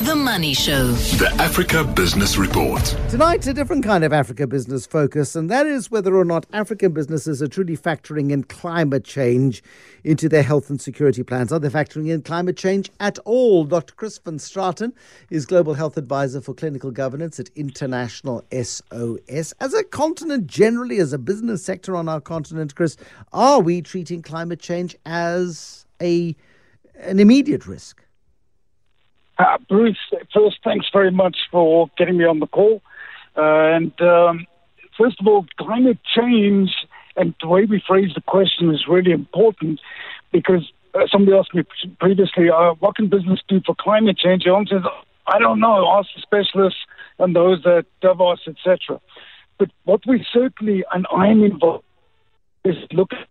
The Money Show. The Africa Business Report. Tonight, a different kind of Africa business focus, and that is whether or not African businesses are truly factoring in climate change into their health and security plans. Are they factoring in climate change at all? Dr. Chris van Straten is Global Health Advisor for Clinical Governance at International SOS. As a continent, generally, as a business sector on our continent, Chris, are we treating climate change as a an immediate risk? Uh, Bruce, first, thanks very much for getting me on the call. Uh, and um, first of all, climate change and the way we phrase the question is really important because uh, somebody asked me previously, uh, what can business do for climate change? The answer is, I don't know. Ask the specialists and those at Davos, etc. But what we certainly, and I'm involved, is look at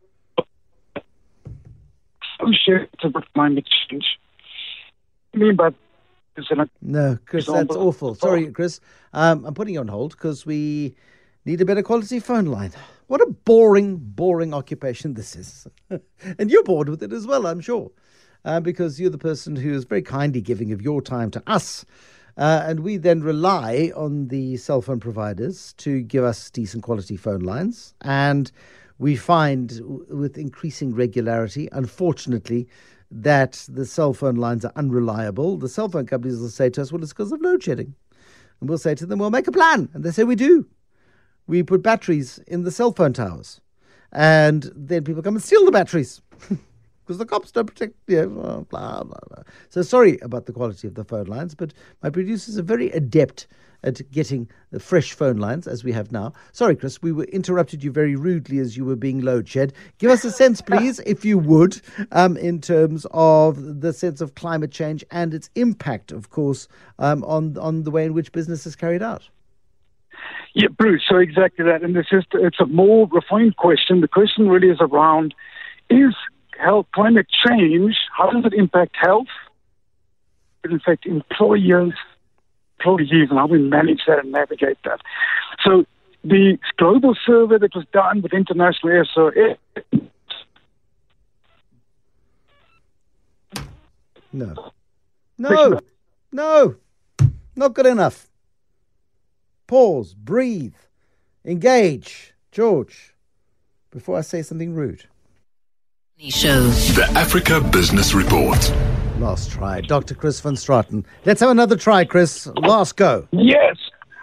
associated with climate change. I mean by no, Chris, that's awful. Sorry, Chris. Um, I'm putting you on hold because we need a better quality phone line. What a boring, boring occupation this is. and you're bored with it as well, I'm sure, uh, because you're the person who is very kindly giving of your time to us. Uh, and we then rely on the cell phone providers to give us decent quality phone lines. And we find with increasing regularity, unfortunately, that the cell phone lines are unreliable, the cell phone companies will say to us, well, it's because of load shedding. And we'll say to them, well, make a plan. And they say, we do. We put batteries in the cell phone towers. And then people come and steal the batteries because the cops don't protect, you blah, blah, blah. So sorry about the quality of the phone lines, but my producers are very adept at getting the fresh phone lines as we have now. Sorry, Chris, we were interrupted you very rudely as you were being load shed. Give us a sense, please, if you would, um, in terms of the sense of climate change and its impact, of course, um, on on the way in which business is carried out. Yeah, Bruce. So exactly that, and it's just it's a more refined question. The question really is around: Is health climate change? How does it impact health? It affect employers employees and how we manage that and navigate that. So the global survey that was done with International air SOS. No. No. No. Not good enough. Pause. Breathe. Engage. George, before I say something rude. Show. The Africa Business Report. Last try. Dr. Chris van Straten. Let's have another try, Chris. Last go. Yes,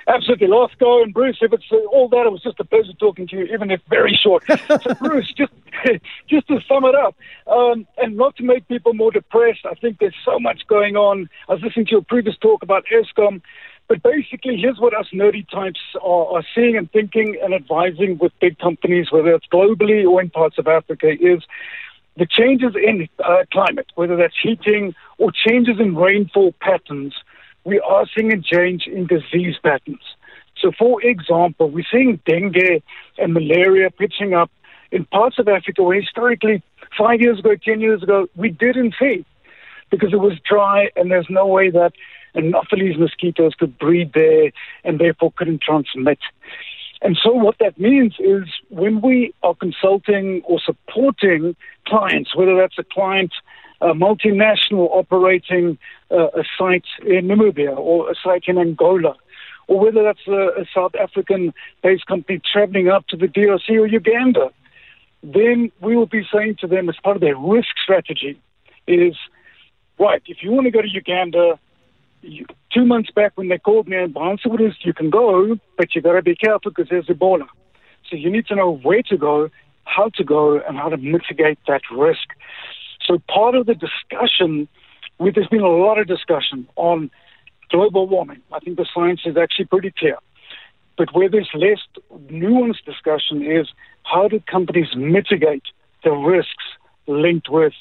absolutely. Last go. And Bruce, if it's uh, all that, it was just a pleasure talking to you, even if very short. so, Bruce, just, just to sum it up, um, and not to make people more depressed, I think there's so much going on. I was listening to your previous talk about Eskom. But basically, here's what us nerdy types are, are seeing and thinking and advising with big companies, whether it's globally or in parts of Africa, is the changes in uh, climate, whether that's heating or changes in rainfall patterns, we are seeing a change in disease patterns. So, for example, we're seeing dengue and malaria pitching up in parts of Africa where historically, five years ago, 10 years ago, we didn't see because it was dry and there's no way that Anopheles mosquitoes could breed there and therefore couldn't transmit. And so, what that means is when we are consulting or supporting clients, whether that's a client, a multinational operating uh, a site in Namibia or a site in Angola, or whether that's a, a South African based company traveling up to the DRC or Uganda, then we will be saying to them as part of their risk strategy is right, if you want to go to Uganda, you, two months back when they called me and answer was you can go, but you've got to be careful because there's Ebola. So you need to know where to go, how to go, and how to mitigate that risk. So part of the discussion, there's been a lot of discussion on global warming. I think the science is actually pretty clear. But where there's less nuanced discussion is how do companies mitigate the risks linked with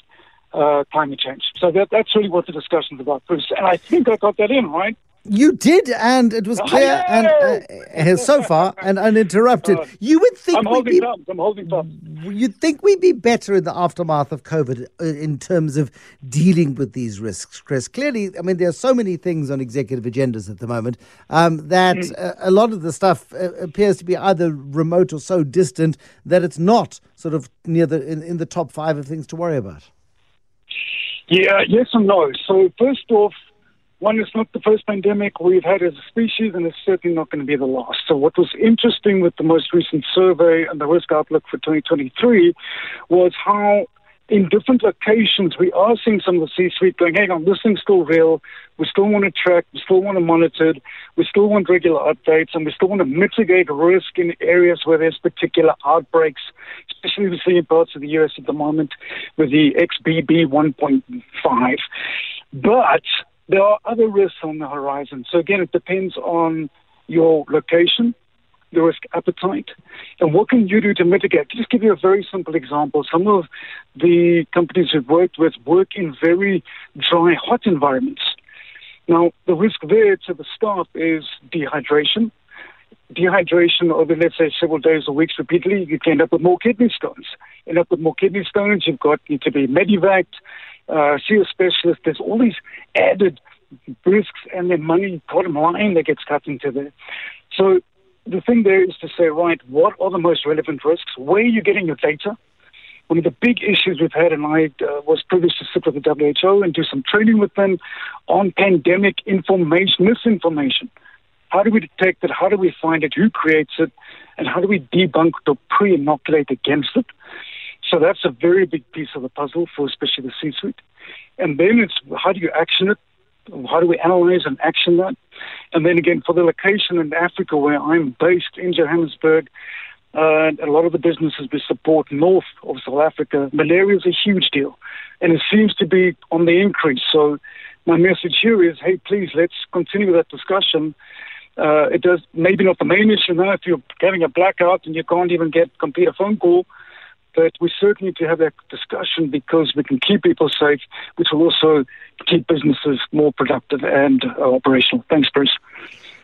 uh, climate change. So that, that's really what the discussion is about, Bruce. And I think I got that in, right? You did, and it was clear and uh, so far and uninterrupted. Uh, you would think I'm holding be, thumbs. I'm holding thumbs. You'd think we'd be better in the aftermath of COVID uh, in terms of dealing with these risks, Chris. Clearly, I mean, there are so many things on executive agendas at the moment um, that mm. uh, a lot of the stuff uh, appears to be either remote or so distant that it's not sort of near the in, in the top five of things to worry about. Yeah, yes and no. So first off, one, it's not the first pandemic we've had as a species, and it's certainly not going to be the last. So, what was interesting with the most recent survey and the risk outlook for 2023 was how in different locations, we are seeing some of the C-suite going, hang on, this thing's still real. We still want to track, we still want to monitor we still want regular updates, and we still want to mitigate risk in areas where there's particular outbreaks, especially we see in parts of the U.S. at the moment with the XBB 1.5. But there are other risks on the horizon. So again, it depends on your location, the risk appetite, and what can you do to mitigate? Just give you a very simple example. Some of the companies we've worked with work in very dry, hot environments. Now, the risk there to the staff is dehydration. Dehydration over, let's say, several days or weeks repeatedly, you can end up with more kidney stones. End up with more kidney stones, you've got need to be medevac, uh, see a specialist. There's all these added risks and then money, bottom line, that gets cut into there. So the thing there is to say, right, what are the most relevant risks? Where are you getting your data? One of the big issues we've had, and I uh, was privileged to sit with the WHO and do some training with them on pandemic information, misinformation. How do we detect it? How do we find it? Who creates it? And how do we debunk or pre inoculate against it? So that's a very big piece of the puzzle for especially the C suite. And then it's how do you action it? How do we analyze and action that? And then again, for the location in Africa where I'm based in Johannesburg, uh, a lot of the businesses we support north of South Africa, malaria is a huge deal. And it seems to be on the increase. So my message here is, hey, please, let's continue that discussion. Uh, it does maybe not the main issue now if you're having a blackout and you can't even get complete a phone call, but we certainly need to have that discussion because we can keep people safe, which will also keep businesses more productive and uh, operational. Thanks, Bruce.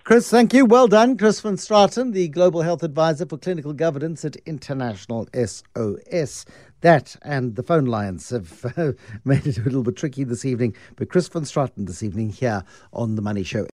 Chris, thank you. Well done. Chris van Straten, the Global Health Advisor for Clinical Governance at International SOS. That and the phone lines have made it a little bit tricky this evening, but Chris van Straten this evening here on The Money Show.